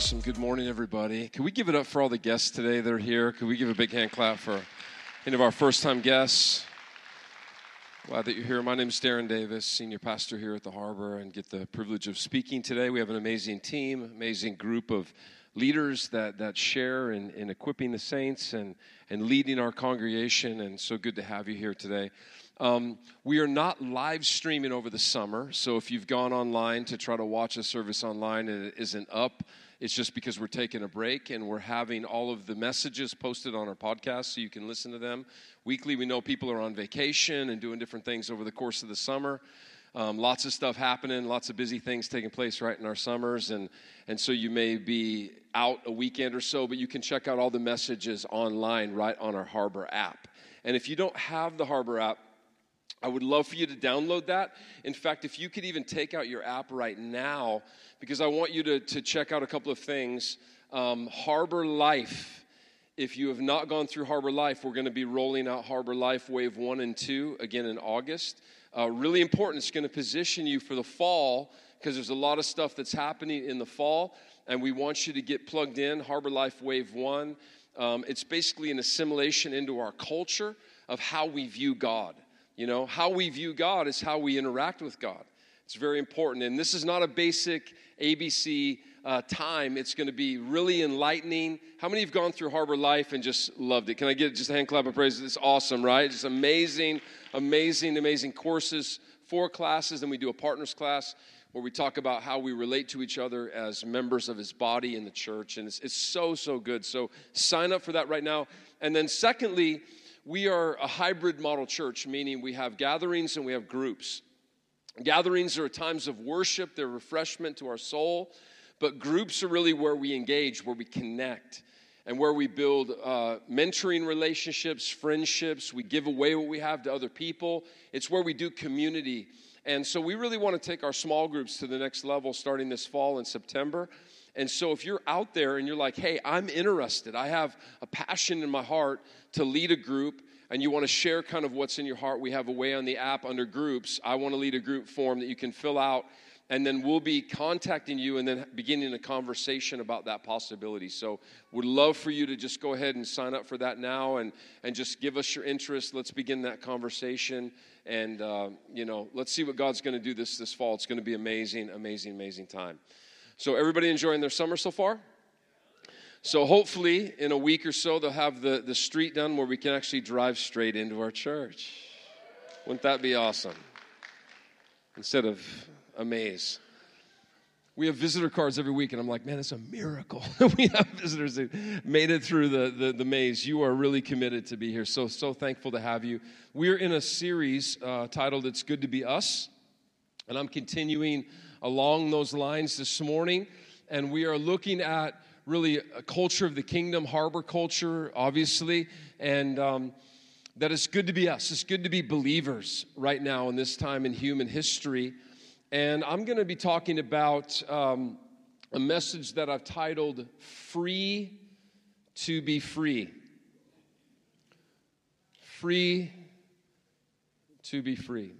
Awesome. Good morning, everybody. Can we give it up for all the guests today that are here? Can we give a big hand clap for any of our first time guests? Glad that you're here. My name is Darren Davis, senior pastor here at the Harbor, and get the privilege of speaking today. We have an amazing team, amazing group of leaders that, that share in, in equipping the saints and, and leading our congregation, and so good to have you here today. Um, we are not live streaming over the summer, so if you've gone online to try to watch a service online and it isn't up, it's just because we're taking a break and we're having all of the messages posted on our podcast so you can listen to them weekly. We know people are on vacation and doing different things over the course of the summer. Um, lots of stuff happening, lots of busy things taking place right in our summers, and and so you may be out a weekend or so, but you can check out all the messages online right on our Harbor app. And if you don't have the Harbor app, I would love for you to download that. In fact, if you could even take out your app right now, because I want you to, to check out a couple of things. Um, Harbor Life. If you have not gone through Harbor Life, we're going to be rolling out Harbor Life Wave 1 and 2 again in August. Uh, really important. It's going to position you for the fall because there's a lot of stuff that's happening in the fall, and we want you to get plugged in. Harbor Life Wave 1. Um, it's basically an assimilation into our culture of how we view God. You know, how we view God is how we interact with God. It's very important. And this is not a basic ABC uh, time. It's going to be really enlightening. How many have gone through Harbor Life and just loved it? Can I get just a hand clap of praise? It's awesome, right? Just amazing, amazing, amazing courses, four classes. Then we do a partners class where we talk about how we relate to each other as members of his body in the church. And it's, it's so, so good. So sign up for that right now. And then, secondly, we are a hybrid model church, meaning we have gatherings and we have groups. Gatherings are times of worship, they're refreshment to our soul, but groups are really where we engage, where we connect, and where we build uh, mentoring relationships, friendships. We give away what we have to other people. It's where we do community. And so we really want to take our small groups to the next level starting this fall in September. And so if you're out there and you're like, hey, I'm interested, I have a passion in my heart to lead a group, and you want to share kind of what's in your heart, we have a way on the app under groups. I want to lead a group form that you can fill out, and then we'll be contacting you and then beginning a conversation about that possibility. So, would love for you to just go ahead and sign up for that now and, and just give us your interest. Let's begin that conversation. And, uh, you know, let's see what God's going to do this, this fall. It's going to be amazing, amazing, amazing time. So, everybody enjoying their summer so far? So hopefully, in a week or so, they'll have the, the street done where we can actually drive straight into our church. Wouldn't that be awesome? Instead of a maze. We have visitor cards every week, and I'm like, man, it's a miracle that we have visitors that made it through the, the, the, maze. You are really committed to be here. So, so thankful to have you. We're in a series uh, titled It's Good to Be Us, and I'm continuing along those lines this morning, and we are looking at really a culture of the kingdom, harbor culture, obviously, and um, that it's good to be us. It's good to be believers right now in this time in human history. And I'm going to be talking about um, a message that I've titled Free to Be Free. Free to be free.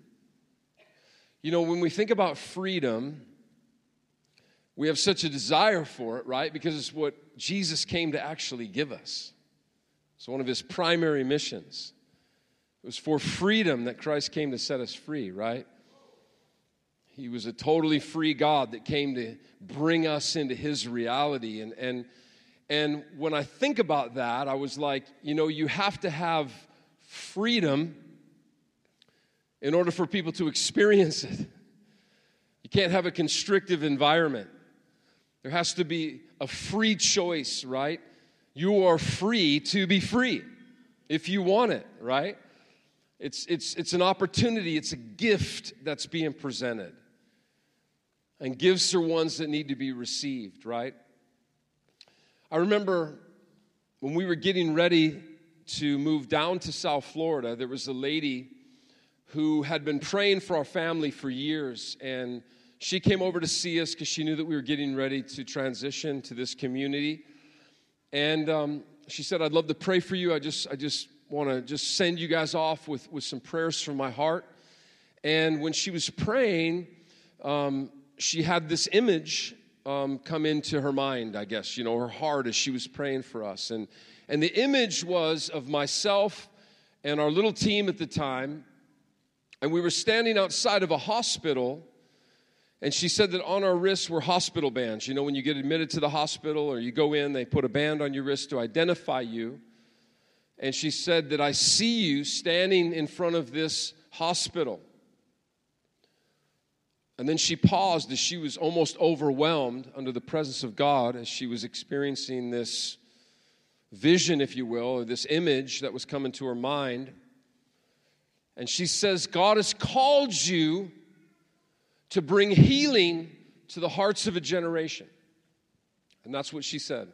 You know, when we think about freedom, we have such a desire for it, right? Because it's what Jesus came to actually give us. It's one of his primary missions. It was for freedom that Christ came to set us free, right? He was a totally free God that came to bring us into his reality. And, and, and when I think about that, I was like, you know, you have to have freedom in order for people to experience it. You can't have a constrictive environment. There has to be a free choice, right? You are free to be free if you want it, right? It's, it's, it's an opportunity, it's a gift that's being presented. And gifts are ones that need to be received, right? I remember when we were getting ready to move down to South Florida, there was a lady who had been praying for our family for years and she came over to see us because she knew that we were getting ready to transition to this community. And um, she said, I'd love to pray for you. I just, I just want to just send you guys off with, with some prayers from my heart. And when she was praying, um, she had this image um, come into her mind, I guess, you know, her heart as she was praying for us. And, and the image was of myself and our little team at the time. And we were standing outside of a hospital. And she said that on our wrists were hospital bands. You know, when you get admitted to the hospital or you go in, they put a band on your wrist to identify you. And she said that I see you standing in front of this hospital. And then she paused as she was almost overwhelmed under the presence of God as she was experiencing this vision, if you will, or this image that was coming to her mind. And she says, God has called you to bring healing to the hearts of a generation. And that's what she said.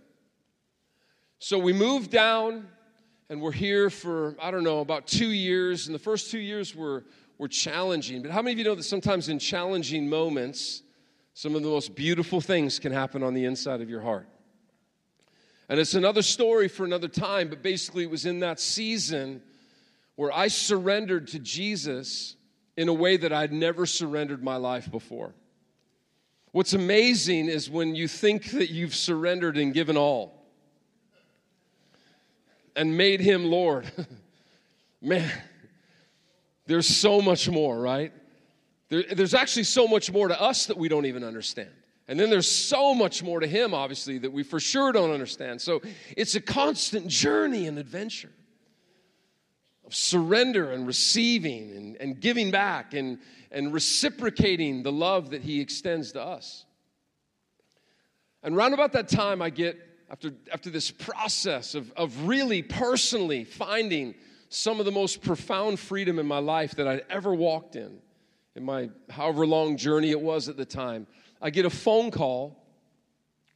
So we moved down and we're here for, I don't know, about two years. And the first two years were, were challenging. But how many of you know that sometimes in challenging moments, some of the most beautiful things can happen on the inside of your heart? And it's another story for another time, but basically, it was in that season where I surrendered to Jesus in a way that I'd never surrendered my life before. What's amazing is when you think that you've surrendered and given all and made Him Lord. Man, there's so much more, right? There, there's actually so much more to us that we don't even understand. And then there's so much more to him, obviously, that we for sure don't understand. So it's a constant journey and adventure of surrender and receiving and, and giving back and, and reciprocating the love that he extends to us. And round about that time, I get, after, after this process of, of really personally finding some of the most profound freedom in my life that I'd ever walked in, in my however long journey it was at the time. I get a phone call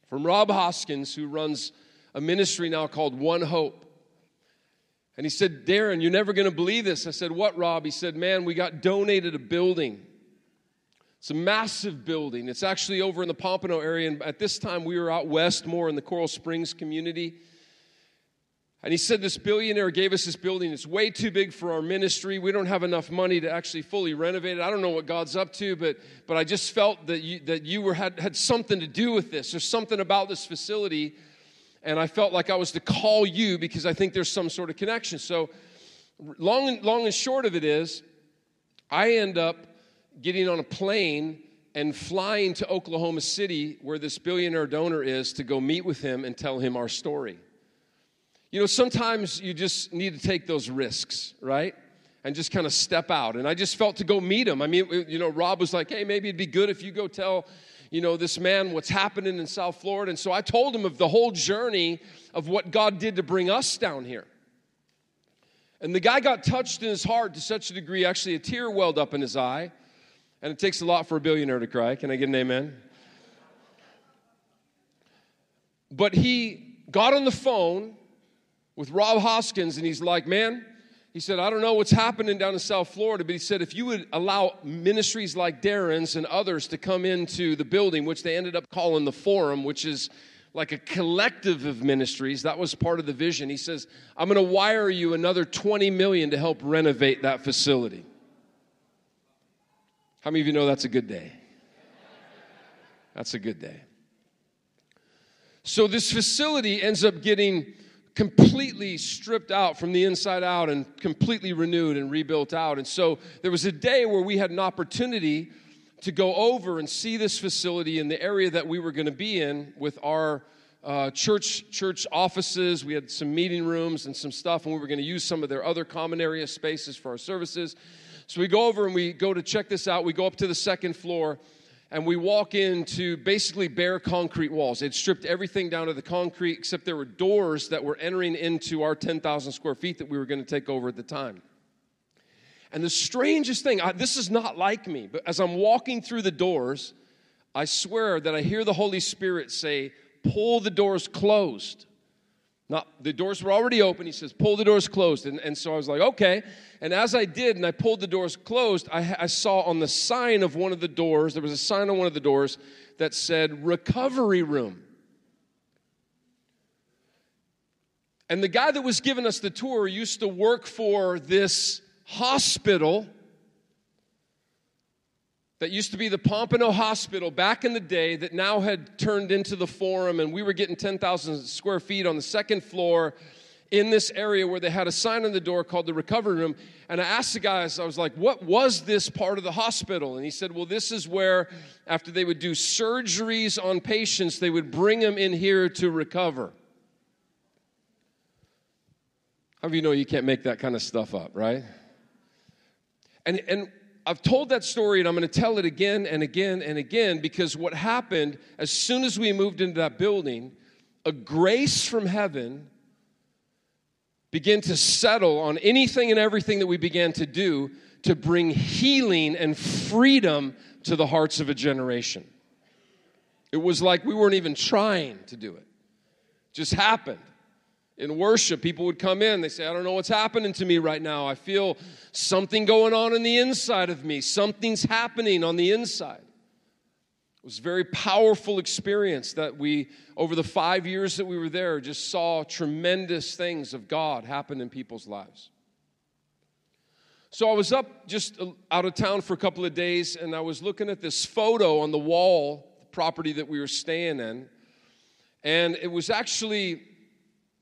from Rob Hoskins, who runs a ministry now called One Hope. And he said, Darren, you're never going to believe this. I said, What, Rob? He said, Man, we got donated a building. It's a massive building. It's actually over in the Pompano area. And at this time, we were out west, more in the Coral Springs community. And he said, This billionaire gave us this building. It's way too big for our ministry. We don't have enough money to actually fully renovate it. I don't know what God's up to, but, but I just felt that you, that you were, had, had something to do with this. There's something about this facility. And I felt like I was to call you because I think there's some sort of connection. So, long and, long and short of it is, I end up getting on a plane and flying to Oklahoma City, where this billionaire donor is, to go meet with him and tell him our story. You know, sometimes you just need to take those risks, right? And just kind of step out. And I just felt to go meet him. I mean, you know, Rob was like, hey, maybe it'd be good if you go tell, you know, this man what's happening in South Florida. And so I told him of the whole journey of what God did to bring us down here. And the guy got touched in his heart to such a degree, actually, a tear welled up in his eye. And it takes a lot for a billionaire to cry. Can I get an amen? But he got on the phone with Rob Hoskins, and he's like, Man, he said, I don't know what's happening down in South Florida, but he said, if you would allow ministries like Darren's and others to come into the building, which they ended up calling the Forum, which is like a collective of ministries, that was part of the vision. He says, I'm going to wire you another 20 million to help renovate that facility. How many of you know that's a good day? That's a good day. So this facility ends up getting completely stripped out from the inside out and completely renewed and rebuilt out. And so there was a day where we had an opportunity to go over and see this facility in the area that we were going to be in with our uh, church church offices. We had some meeting rooms and some stuff, and we were going to use some of their other common area spaces for our services. So we go over and we go to check this out. We go up to the second floor and we walk into basically bare concrete walls. They'd stripped everything down to the concrete, except there were doors that were entering into our 10,000 square feet that we were going to take over at the time. And the strangest thing, I, this is not like me, but as I'm walking through the doors, I swear that I hear the Holy Spirit say, Pull the doors closed. Not, the doors were already open. He says, Pull the doors closed. And, and so I was like, Okay. And as I did, and I pulled the doors closed, I, I saw on the sign of one of the doors, there was a sign on one of the doors that said, Recovery Room. And the guy that was giving us the tour used to work for this hospital that used to be the Pompano Hospital back in the day that now had turned into the Forum, and we were getting 10,000 square feet on the second floor in this area where they had a sign on the door called the recovery room. And I asked the guys, I was like, what was this part of the hospital? And he said, well, this is where, after they would do surgeries on patients, they would bring them in here to recover. How do you know you can't make that kind of stuff up, right? And, and I've told that story and I'm going to tell it again and again and again because what happened as soon as we moved into that building, a grace from heaven began to settle on anything and everything that we began to do to bring healing and freedom to the hearts of a generation. It was like we weren't even trying to do it, it just happened in worship, people would come in. They say, I don't know what's happening to me right now. I feel something going on in the inside of me. Something's happening on the inside. It was a very powerful experience that we, over the five years that we were there, just saw tremendous things of God happen in people's lives. So I was up just out of town for a couple of days and I was looking at this photo on the wall, the property that we were staying in. And it was actually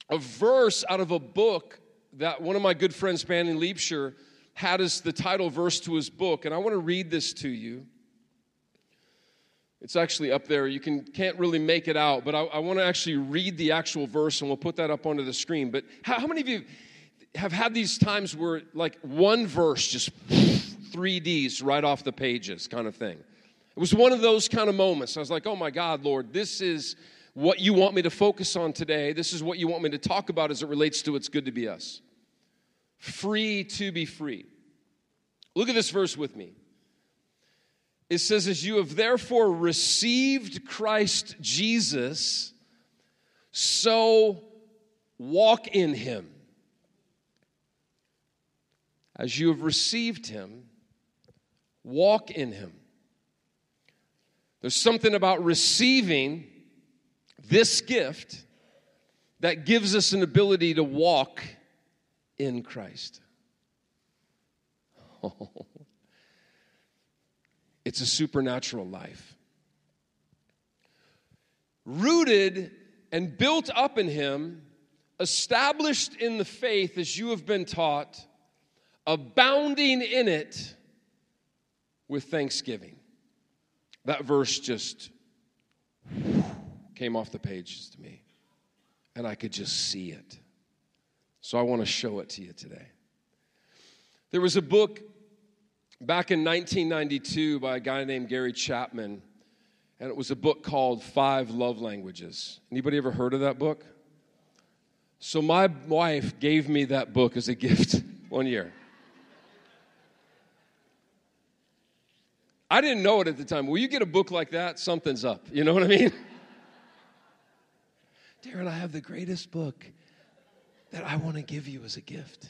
a verse out of a book that one of my good friends, Banning Liebscher, had as the title verse to his book. And I want to read this to you. It's actually up there. You can, can't really make it out, but I, I want to actually read the actual verse and we'll put that up onto the screen. But how, how many of you have had these times where, like, one verse just 3Ds right off the pages kind of thing? It was one of those kind of moments. I was like, oh my God, Lord, this is what you want me to focus on today. This is what you want me to talk about as it relates to It's Good to Be Us. Free to be free. Look at this verse with me. It says, As you have therefore received Christ Jesus, so walk in him. As you have received him, walk in him. There's something about receiving this gift that gives us an ability to walk in Christ. Oh, it's a supernatural life. Rooted and built up in Him, established in the faith as you have been taught, abounding in it with thanksgiving. That verse just came off the pages to me, and I could just see it. So I want to show it to you today. There was a book back in 1992 by a guy named Gary Chapman, and it was a book called Five Love Languages. Anybody ever heard of that book? So my wife gave me that book as a gift one year. I didn't know it at the time. When you get a book like that, something's up. You know what I mean? Darren, I have the greatest book that I want to give you as a gift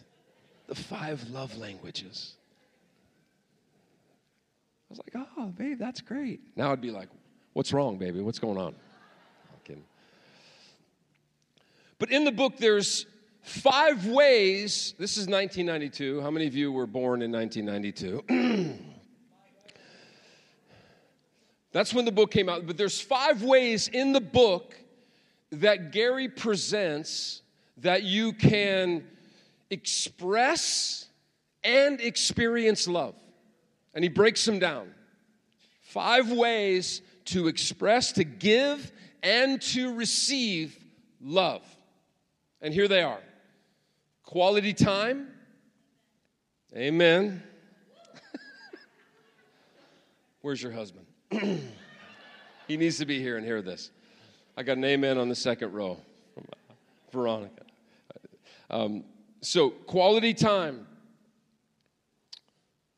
the five love languages. I was like, oh, babe, that's great. Now I'd be like, what's wrong, baby? What's going on? But in the book, there's five ways. This is 1992. How many of you were born in 1992? That's when the book came out. But there's five ways in the book that Gary presents that you can express and experience love. And he breaks them down. Five ways to express, to give, and to receive love. And here they are quality time. Amen. Where's your husband? he needs to be here and hear this. I got an amen on the second row Veronica. Um, so, quality time.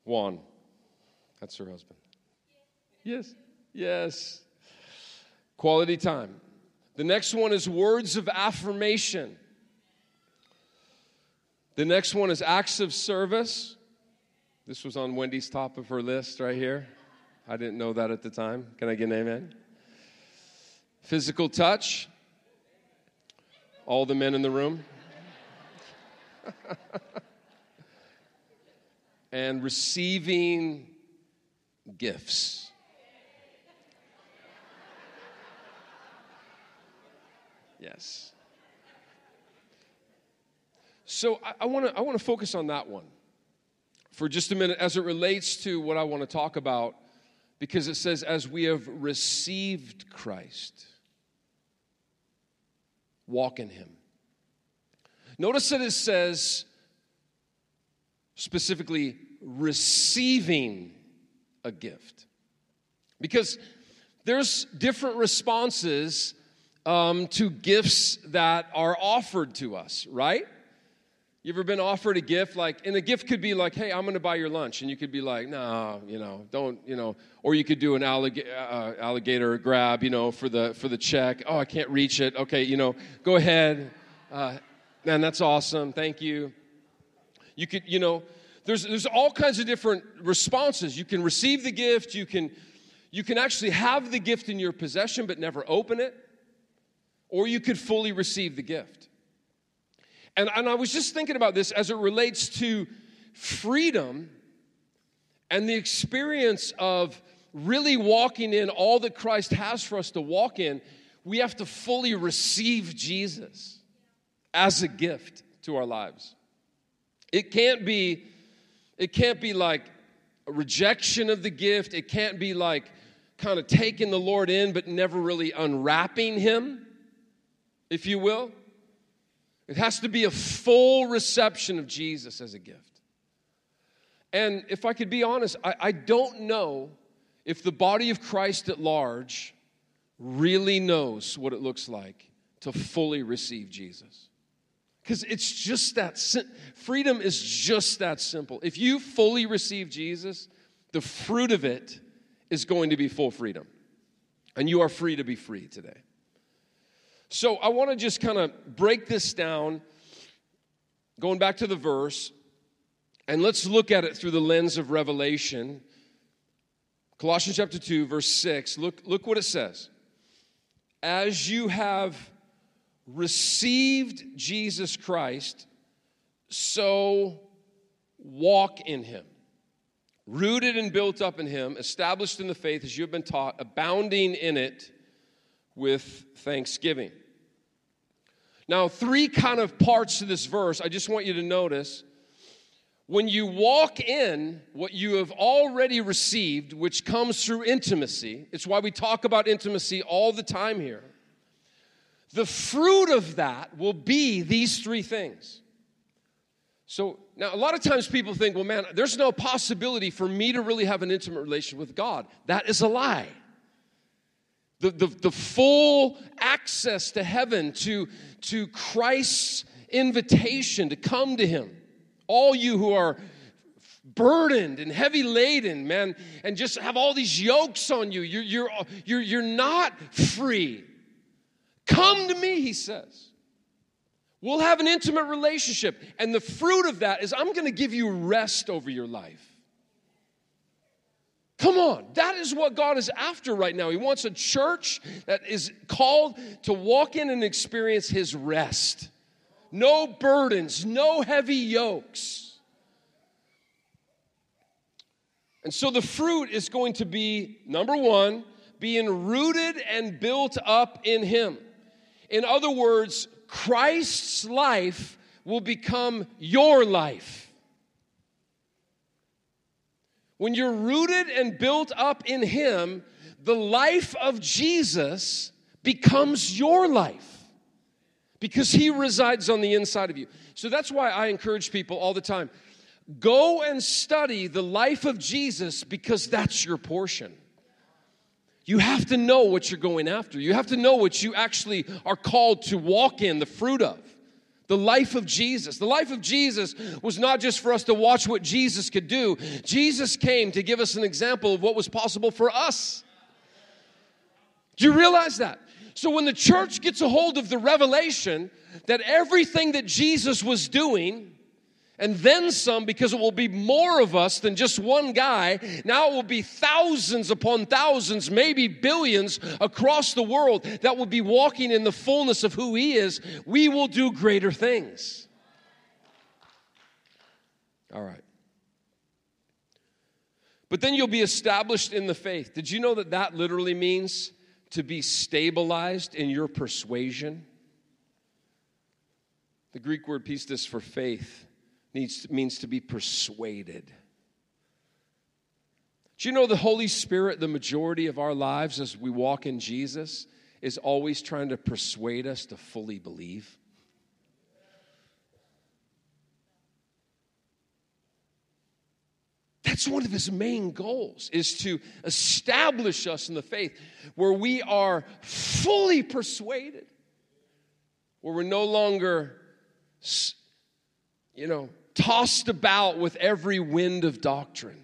Juan, that's her husband. Yes, yes. Quality time. The next one is words of affirmation. The next one is acts of service. This was on Wendy's top of her list right here. I didn't know that at the time. Can I get an amen? Physical touch. All the men in the room. and receiving gifts. Yes. So I want to I want to focus on that one for just a minute as it relates to what I want to talk about because it says as we have received Christ walk in him. Notice that it says specifically receiving a gift. Because there's different responses um, to gifts that are offered to us, right? You ever been offered a gift like, and a gift could be like, hey, I'm going to buy your lunch, and you could be like, no, you know, don't, you know, or you could do an alligator, uh, alligator grab, you know, for the for the check. Oh, I can't reach it. Okay, you know, go ahead. Uh, man, that's awesome. Thank you. You could, you know, there's there's all kinds of different responses. You can receive the gift. You can you can actually have the gift in your possession but never open it, or you could fully receive the gift. And, and I was just thinking about this as it relates to freedom and the experience of really walking in all that Christ has for us to walk in. We have to fully receive Jesus as a gift to our lives. It can't be it can't be like a rejection of the gift. It can't be like kind of taking the Lord in but never really unwrapping him, if you will. It has to be a full reception of Jesus as a gift. And if I could be honest, I, I don't know if the body of Christ at large really knows what it looks like to fully receive Jesus. Because it's just that freedom is just that simple. If you fully receive Jesus, the fruit of it is going to be full freedom. And you are free to be free today. So I want to just kind of break this down, going back to the verse, and let's look at it through the lens of Revelation. Colossians chapter 2, verse 6. Look, look what it says. As you have received Jesus Christ, so walk in him. Rooted and built up in him, established in the faith as you have been taught, abounding in it with thanksgiving. Now, three kind of parts to this verse I just want you to notice. When you walk in what you have already received, which comes through intimacy, it's why we talk about intimacy all the time here. The fruit of that will be these three things. So now, a lot of times people think, well, man, there's no possibility for me to really have an intimate relation with God. That is a lie the, the, the full access to heaven, to, to Christ's invitation to come to Him. All you who are burdened and heavy laden, man, and just have all these yokes on you, you're, you're, you're, you're not free. Come to me, He says. We'll have an intimate relationship. And the fruit of that is I'm going to give you rest over your life. Come on, that is what God is after right now. He wants a church that is called to walk in and experience His rest. No burdens, no heavy yokes. And so the fruit is going to be number one, being rooted and built up in Him. In other words, Christ's life will become your life. When you're rooted and built up in Him, the life of Jesus becomes your life because He resides on the inside of you. So that's why I encourage people all the time go and study the life of Jesus because that's your portion. You have to know what you're going after. You have to know what you actually are called to walk in the fruit of the life of Jesus. The life of Jesus was not just for us to watch what Jesus could do, Jesus came to give us an example of what was possible for us. Do you realize that? So when the church gets a hold of the revelation that everything that Jesus was doing, and then some because it will be more of us than just one guy. Now it will be thousands upon thousands, maybe billions across the world that will be walking in the fullness of who He is. We will do greater things. All right. But then you'll be established in the faith. Did you know that that literally means to be stabilized in your persuasion? The Greek word pistis for faith needs, means to be persuaded. Do you know the Holy Spirit, the majority of our lives as we walk in Jesus, is always trying to persuade us to fully believe? That's one of his main goals is to establish us in the faith where we are fully persuaded, where we're no longer, you know, tossed about with every wind of doctrine,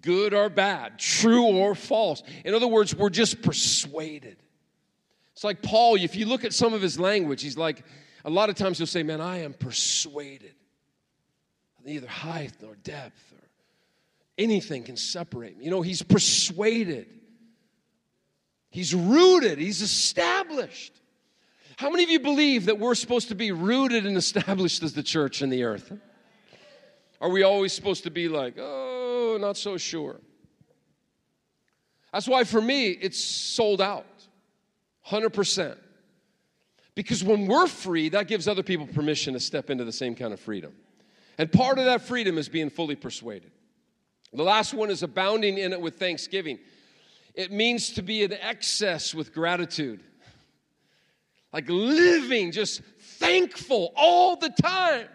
good or bad, true or false. In other words, we're just persuaded. It's like Paul, if you look at some of his language, he's like, a lot of times he'll say, Man, I am persuaded. Neither height nor depth or anything can separate me. You know, he's persuaded, he's rooted, he's established. How many of you believe that we're supposed to be rooted and established as the church in the earth? Are we always supposed to be like, oh, not so sure? That's why for me, it's sold out 100%. Because when we're free, that gives other people permission to step into the same kind of freedom. And part of that freedom is being fully persuaded. The last one is abounding in it with thanksgiving. It means to be in excess with gratitude. Like living just thankful all the time.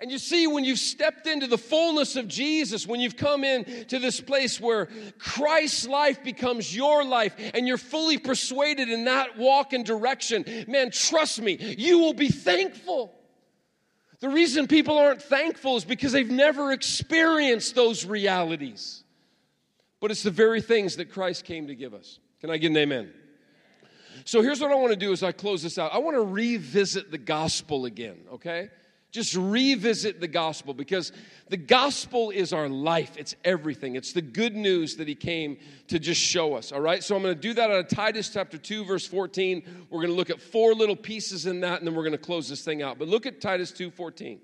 And you see, when you've stepped into the fullness of Jesus, when you've come in to this place where Christ's life becomes your life and you're fully persuaded in that walk and direction, man, trust me, you will be thankful. The reason people aren't thankful is because they've never experienced those realities. But it's the very things that Christ came to give us. Can I get an amen? So here's what I want to do as I close this out. I want to revisit the gospel again, okay? Just revisit the gospel because the gospel is our life. It's everything. It's the good news that he came to just show us. All right. So I'm going to do that out of Titus chapter 2, verse 14. We're going to look at four little pieces in that, and then we're going to close this thing out. But look at Titus 2 14.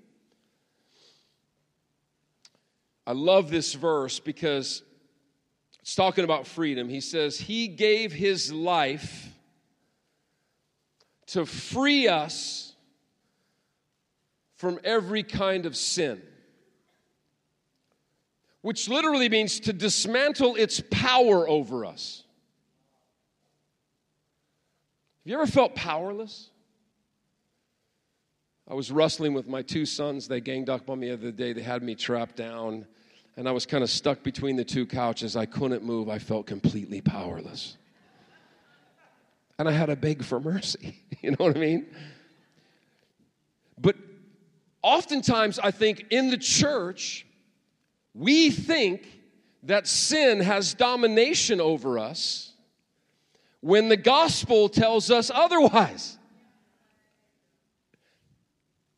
I love this verse because it's talking about freedom. He says, He gave His life to free us from every kind of sin, which literally means to dismantle its power over us. Have you ever felt powerless? I was wrestling with my two sons. They ganged up on me the other day. They had me trapped down, and I was kind of stuck between the two couches. I couldn't move. I felt completely powerless. And I had to beg for mercy. You know what I mean? But oftentimes, I think in the church, we think that sin has domination over us when the gospel tells us otherwise.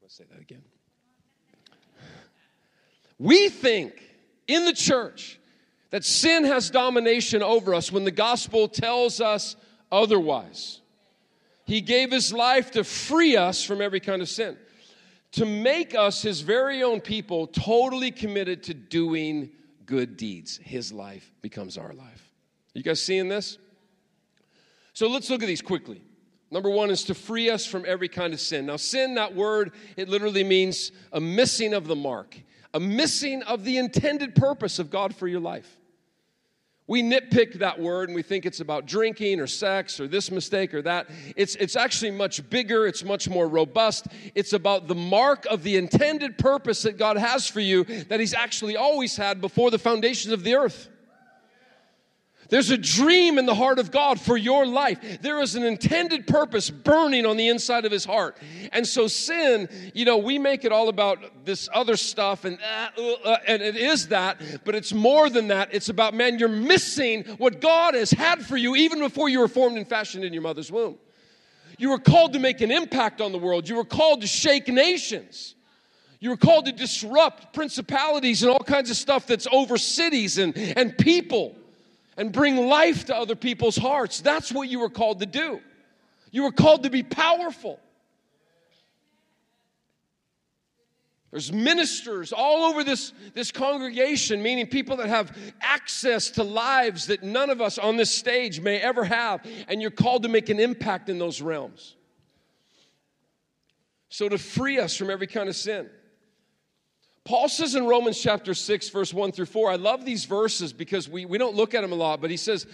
Let's say that again. We think in the church that sin has domination over us when the gospel tells us otherwise. He gave his life to free us from every kind of sin to make us his very own people, totally committed to doing good deeds. His life becomes our life. You guys seeing this? So let's look at these quickly. Number one is to free us from every kind of sin. Now, sin, that word, it literally means a missing of the mark, a missing of the intended purpose of God for your life. We nitpick that word and we think it's about drinking or sex or this mistake or that. It's, it's actually much bigger, it's much more robust. It's about the mark of the intended purpose that God has for you that He's actually always had before the foundations of the earth. There's a dream in the heart of God for your life. There is an intended purpose burning on the inside of his heart. And so sin, you know, we make it all about this other stuff and uh, uh, and it is that, but it's more than that. It's about man, you're missing what God has had for you even before you were formed and fashioned in your mother's womb. You were called to make an impact on the world. You were called to shake nations. You were called to disrupt principalities and all kinds of stuff that's over cities and, and people and bring life to other people's hearts. That's what you were called to do. You were called to be powerful. There's ministers all over this, this congregation, meaning people that have access to lives that none of us on this stage may ever have, and you're called to make an impact in those realms. So, to free us from every kind of sin. Paul says in Romans chapter 6, verse 1 through 4, I love these verses because we, we don't look at them a lot, but he says,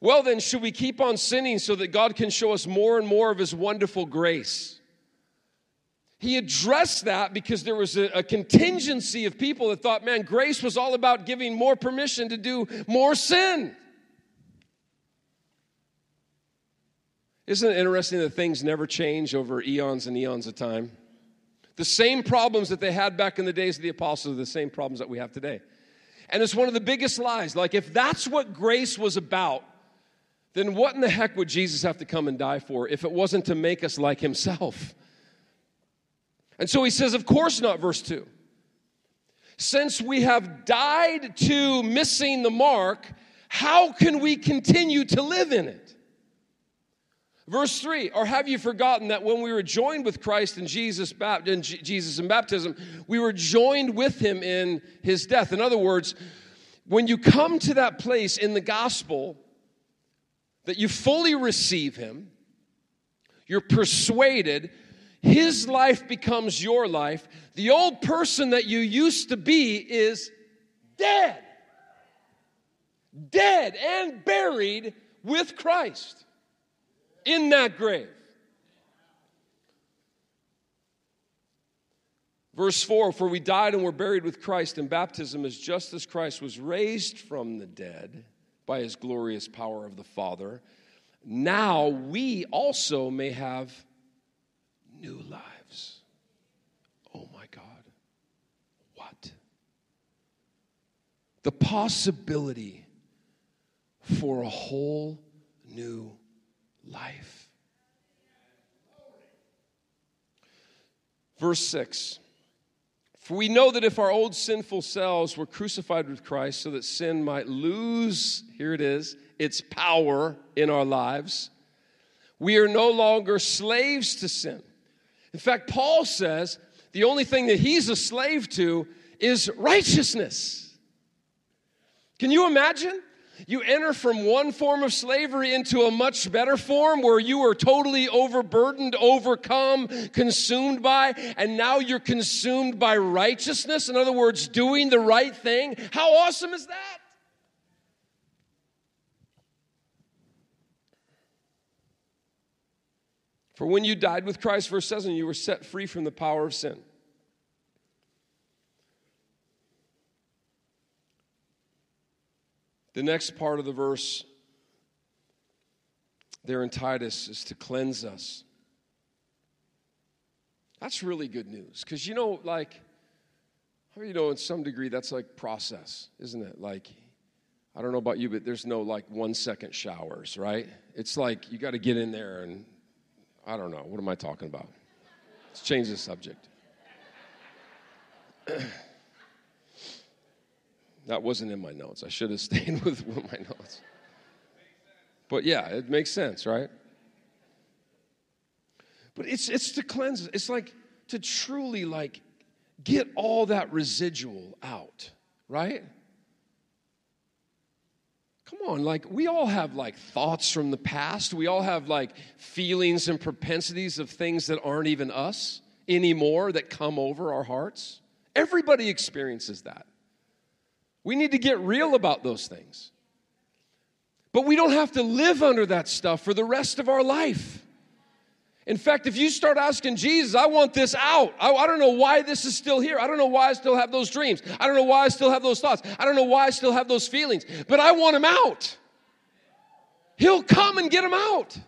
Well, then, should we keep on sinning so that God can show us more and more of his wonderful grace? He addressed that because there was a, a, contingency of people that thought, man, grace was all about giving more permission to do more sin. Isn't it interesting that things never change over eons and eons of time? The same problems that they had back in the days of the apostles are the same problems that we have today. And it's one of the biggest lies. Like, if that's what grace was about, then what in the heck would Jesus have to come and die for if it wasn't to make us like himself? And so he says, Of course not, verse 2. Since we have died to missing the mark, how can we continue to live in it? Verse 3 Or have you forgotten that when we were joined with Christ in Jesus, in Jesus in baptism, we were joined with him in his death? In other words, when you come to that place in the gospel that you fully receive him, you're persuaded, his life becomes your life. The old person that you used to be is dead. Dead and buried with Christ in that grave. Verse 4 For we died and were buried with Christ in baptism, as just as Christ was raised from the dead by his glorious power of the Father, now we also may have new lives. Oh my God. What? The possibility for a whole new life. Verse 6 For we know that if our old sinful selves were crucified with Christ so that sin might lose, here it is, its power in our lives, we are no longer slaves to sin. In fact, Paul says the only thing that he's a slave to is righteousness. Can you imagine? You enter from one form of slavery into a much better form where you are totally overburdened, overcome, consumed by, and now you're consumed by righteousness. In other words, doing the right thing. How awesome is that? For when you died with Christ, verse 7, you were set free from the power of sin. The next part of the verse there in Titus is to cleanse us. That's really good news because you know, like, you know, in some degree, that's like process, isn't it? Like, I don't know about you, but there's no like one second showers, right? It's like you got to get in there and I don't know. What am I talking about? Let's change the subject. that wasn't in my notes. I should have stayed with my notes. But yeah, it makes sense, right? But it's it's to cleanse. It's like to truly like get all that residual out, right? Come on, like we all have like thoughts from the past. We all have like feelings and propensities of things that aren't even us anymore that come over our hearts. Everybody experiences that. We need to get real about those things. But we don't have to live under that stuff for the rest of our life. In fact, if you start asking Jesus, I want this out. I, I, don't know why this is still here. I don't know why I still have those dreams. I don't know why I still have those thoughts. I don't know why I still have those feelings, but I want him out. He'll come and get them out.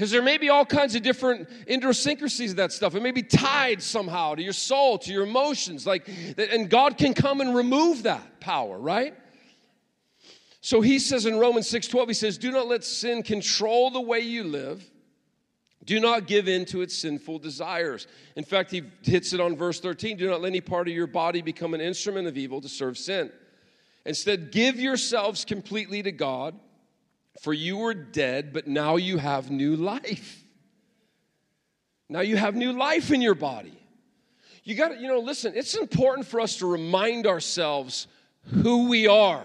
Because there may be all kinds of different idiosyncrasies of that stuff. It may be tied somehow to your soul, to your emotions. Like, and God can come and remove that power, right? So he says in Romans 6:12, he says, Do not let sin control the way you live. Do not give in to its sinful desires. In fact, he hits it on verse 13 do not let any part of your body become an instrument of evil to serve sin. Instead, give yourselves completely to God, for you were dead, but now you have new life. Now you have new life in your body. You got to, you know, listen, it's important for us to remind ourselves who we are.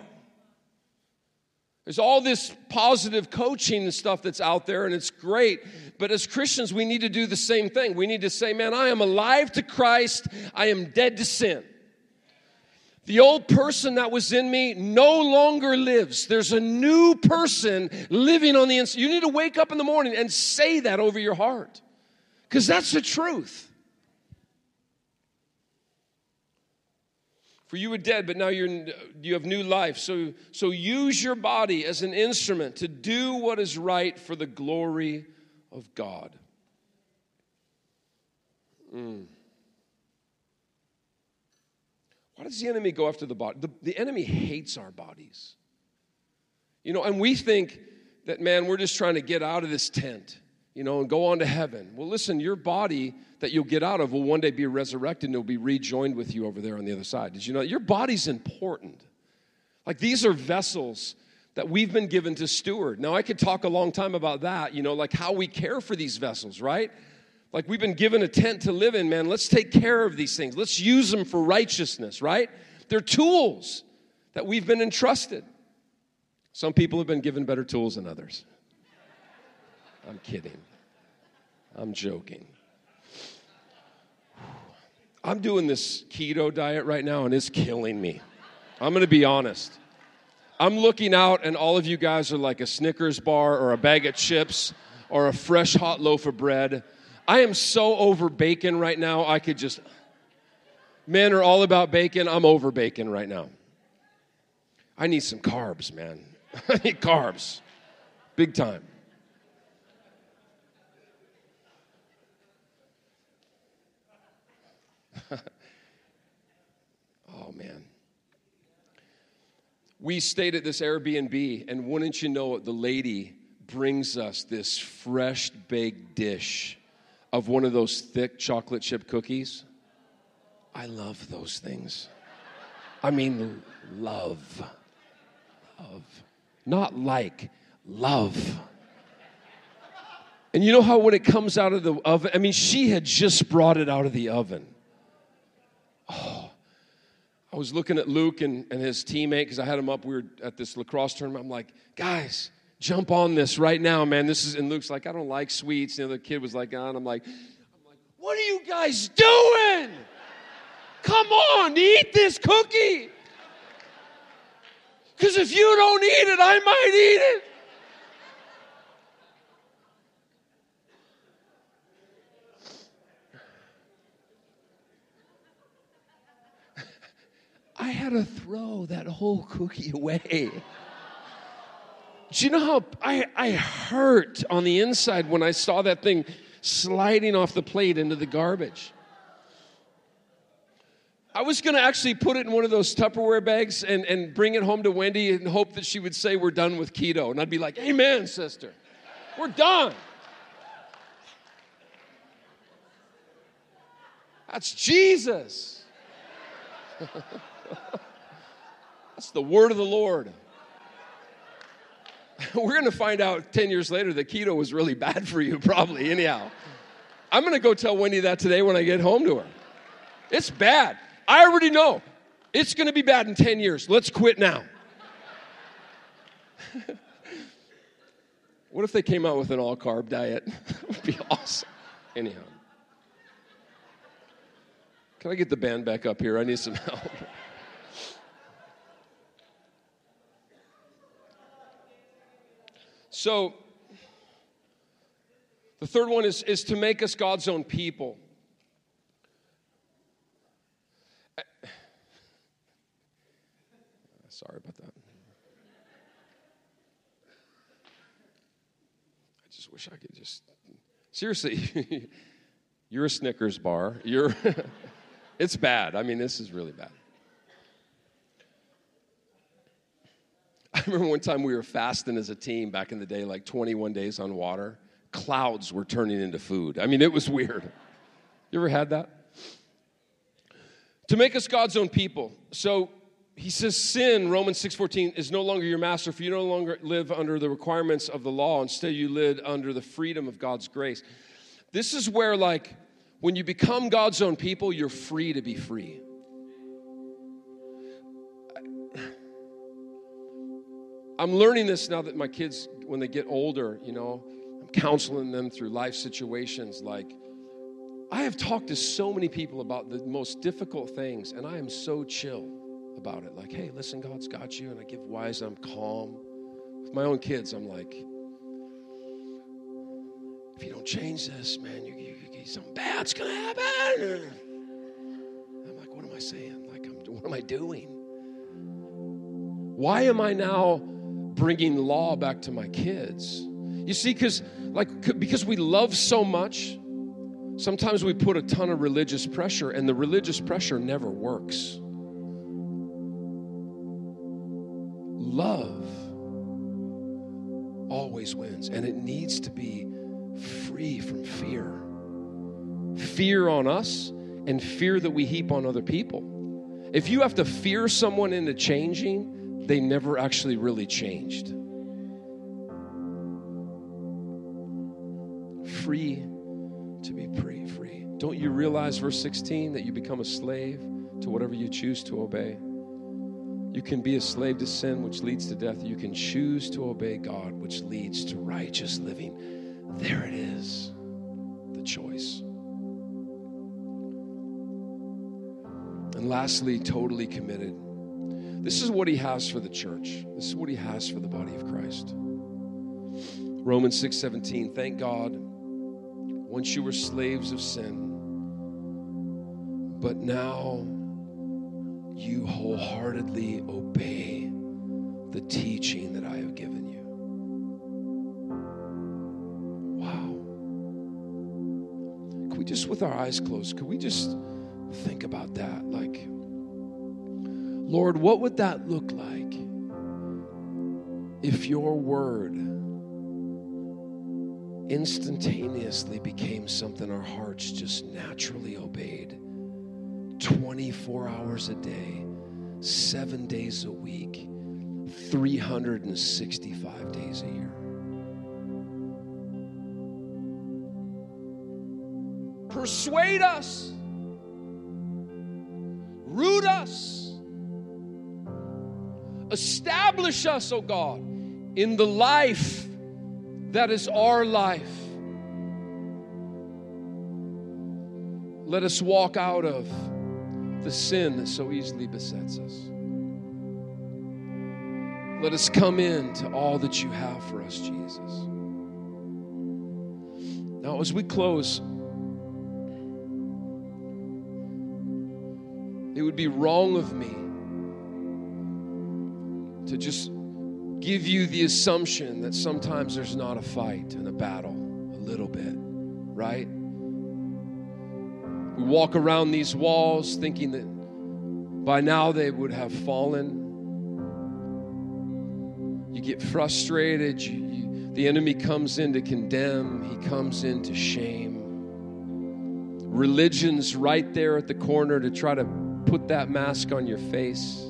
There's all this positive coaching and stuff that's out there, and it's great. But as Christians, we need to do the same thing. We need to say, man, I am alive to Christ, I am dead to sin. The old person that was in me no longer lives. There's a new person living on the inside. You need to wake up in the morning and say that over your heart because that's the truth. For you were dead, but now you're, you have new life. So, so use your body as an instrument to do what is right for the glory of God. Mm. Why does the enemy go after the body? The, the enemy hates our bodies. You know, and we think that, man, we're just trying to get out of this tent, you know, and go on to heaven. Well, listen, your body that you'll get out of will one day be resurrected and it'll be rejoined with you over there on the other side. Did you know your body's important? Like these are vessels that we've been given to steward. Now, I could talk a long time about that, you know, like how we care for these vessels, right? Like we've been given a tent to live in, man. Let's take care of these things. Let's use them for righteousness, right? They're tools that we've been entrusted. Some people have been given better tools than others. I'm kidding. I'm joking. I'm doing this keto diet right now and it's killing me. I'm gonna be honest. I'm looking out and all of you guys are like a Snickers bar or a bag of chips or a fresh hot loaf of bread. I am so over bacon right now, I could just. Men are all about bacon. I'm over bacon right now. I need some carbs, man. I need carbs. Big time. oh, man. We stayed at this Airbnb, and wouldn't you know it, the lady brings us this fresh baked dish of one of those thick chocolate chip cookies. I love those things. I mean, love. Love. Not like, love. And you know how when it comes out of the oven, I mean, she had just brought it out of the oven. Oh, I was looking at Luke and, and his teammate because I had him up. We were at this lacrosse tournament. I'm like, guys, jump on this right now, man. This is, and Luke's like, I don't like sweets. And the other kid was like, on. I'm like, I'm like, what are you guys doing? Come on, eat this cookie. Because if you don't eat it, I might eat it. I had to throw that whole cookie away. Do you know how I, I hurt on the inside when I saw that thing sliding off the plate into the garbage? I was going to actually put it in one of those Tupperware bags and, and bring it home to Wendy and hope that she would say, We're done with keto. And I'd be like, Amen, sister. We're done. That's Jesus. That's the word of the Lord. We're going to find out 10 years later that keto was really bad for you, probably, anyhow. I'm going to go tell Wendy that today when I get home to her. It's bad. I already know. It's going to be bad in 10 years. Let's quit now. what if they came out with an all carb diet? that would be awesome. Anyhow. Can I get the band back up here? I need some help. So, the third one is, is to make us God's own people. Sorry about that. I just wish I could just. Seriously, you're a Snickers bar. You're. it's bad. I mean, this is really bad. Remember one time we were fasting as a team back in the day, like 21 days on water. Clouds were turning into food. I mean, it was weird. You ever had that? To make us God's own people. So he says sin romans 6.14 is no longer your master for you no longer live under the requirements of the law instead you live under the freedom of god's grace this is where like When you become God's own people, you're free to be free. I'm learning this now that my kids, when they get older, you know, I'm counseling them through life situations. Like, I have talked to so many people about the most difficult things, and I am so chill about it. Like, hey, listen, God's got you, and I give wise, I'm calm. With my own kids, I'm like, if you don't change this, man, you, you, you something bad's gonna happen. I'm like, what am I saying? Like, I'm, what am I doing? Why am I now bringing law back to my kids? You see, because like because we love so much, sometimes we put a ton of religious pressure, and the religious pressure never works. Love always wins, and it needs to be free from fear. Fear on us and fear that we heap on other people. If you have to fear someone into changing, they never actually really changed. Free to be free, free. Don't you realize, verse 16, that you become a slave to whatever you choose to obey? You can be a slave to sin, which leads to death. You can choose to obey God, which leads to righteous living. There it is, the choice. And lastly, totally committed. This is what he has for the church. This is what he has for the body of Christ. Romans 6:17. Thank God once you were slaves of sin, but now you wholeheartedly obey the teaching that I have given you. Wow. Can we just, with our eyes closed, could we just think about that? Like, Lord, what would that look like if your word instantaneously became something our hearts just naturally obeyed? 24 hours a day, seven days a week, 365 days a year. Persuade us, root us, establish us, O oh God, in the life that is our life. Let us walk out of the sin that so easily besets us. Let us come in to all that you have for us, Jesus. Now, as we close, it would be wrong of me to just give you the assumption that sometimes there's not a fight and a battle, a little bit, right? We walk around these walls thinking that by now they would have fallen. You get frustrated. You, you, the enemy comes in to condemn, he comes in to shame. Religion's right there at the corner to try to put that mask on your face,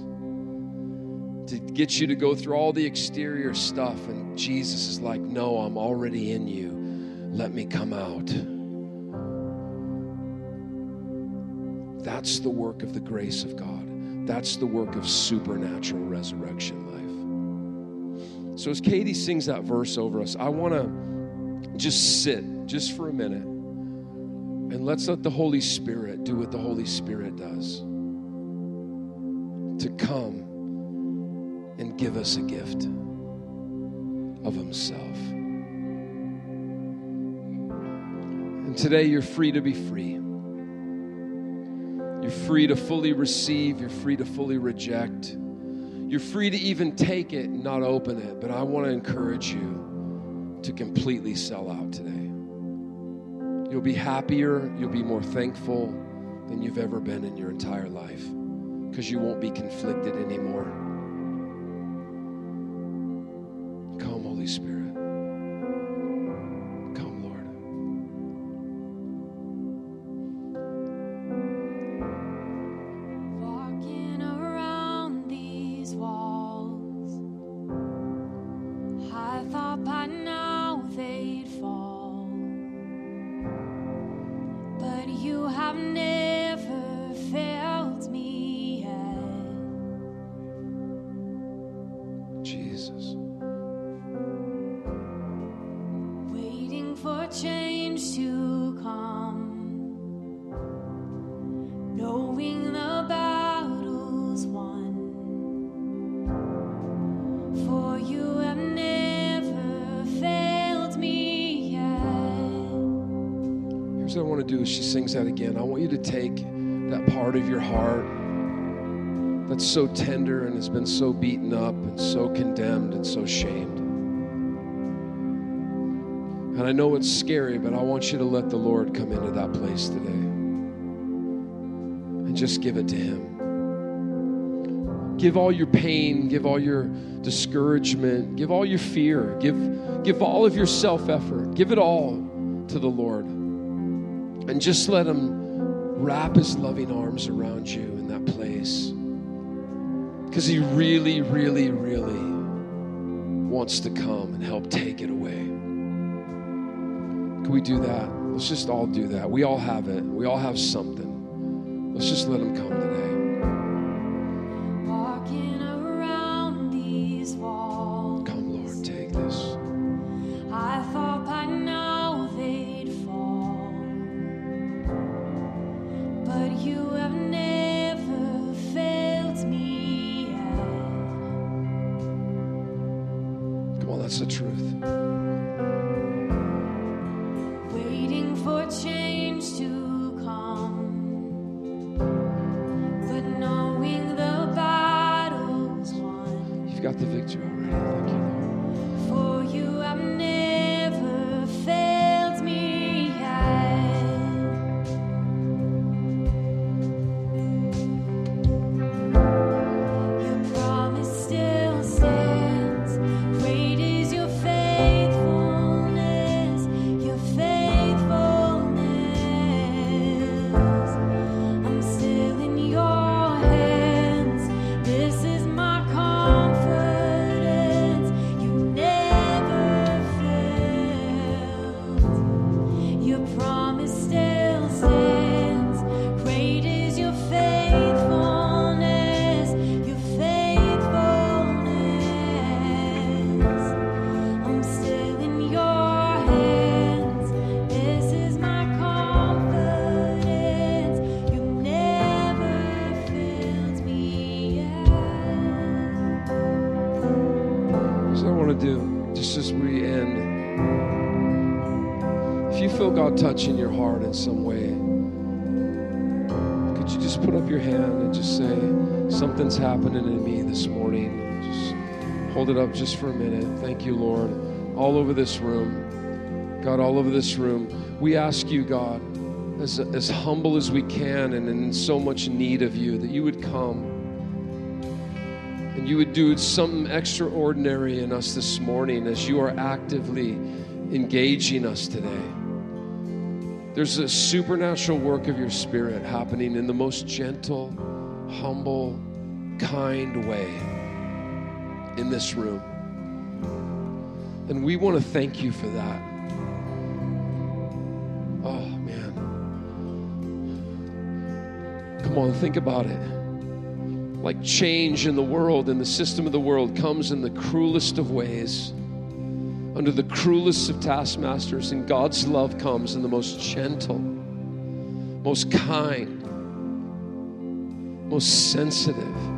to get you to go through all the exterior stuff. And Jesus is like, No, I'm already in you. Let me come out. That's the work of the grace of God. That's the work of supernatural resurrection life. So, as Katie sings that verse over us, I want to just sit just for a minute and let's let the Holy Spirit do what the Holy Spirit does to come and give us a gift of Himself. And today you're free to be free. You're free to fully receive, you're free to fully reject. You're free to even take it and not open it, but I want to encourage you to completely sell out today. You'll be happier, you'll be more thankful than you've ever been in your entire life because you won't be conflicted anymore. Been so beaten up and so condemned and so shamed. And I know it's scary, but I want you to let the Lord come into that place today and just give it to Him. Give all your pain, give all your discouragement, give all your fear, give, give all of your self effort, give it all to the Lord. And just let Him wrap His loving arms around you in that place. Because He really, really, really wants to come and help take it away. Can we do that? Let's just all do that. We all have it, we all have something. Let's just let Him come today. Something's happening in me this morning? Just hold it up just for a minute. Thank you, Lord. All over this room, God, all over this room, we ask you, God, as, as humble as we can and in so much need of you, that you would come and you would do something extraordinary in us this morning as you are actively engaging us today. There's a supernatural work of your spirit happening in the most gentle, humble, kind way in this room. And we want to thank you for that. Oh, man. Come on, think about it like change in the world and the system of the world comes in the cruelest of ways, under the cruelest of taskmasters, and God's love comes in the most gentle, most kind, most sensitive.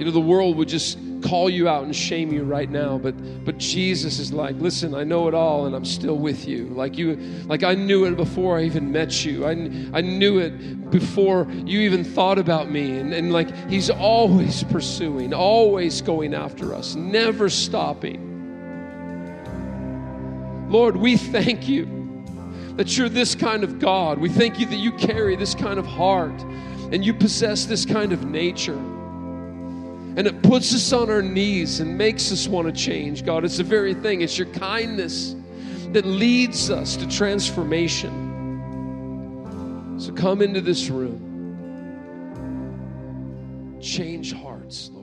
You know, the world would just call you out and shame you right now, but but Jesus is like, listen, I know it all, and I'm still with you. Like you, like I knew it before I even met you. I, I knew it before you even thought about me, and, and like He's always pursuing, always going after us, never stopping. Lord, we thank you that you're this kind of God. We thank you that you carry this kind of heart and you possess this kind of nature. And it puts us on our knees and makes us want to change, God. It's the very thing, it's your kindness that leads us to transformation. So come into this room, change hearts, Lord.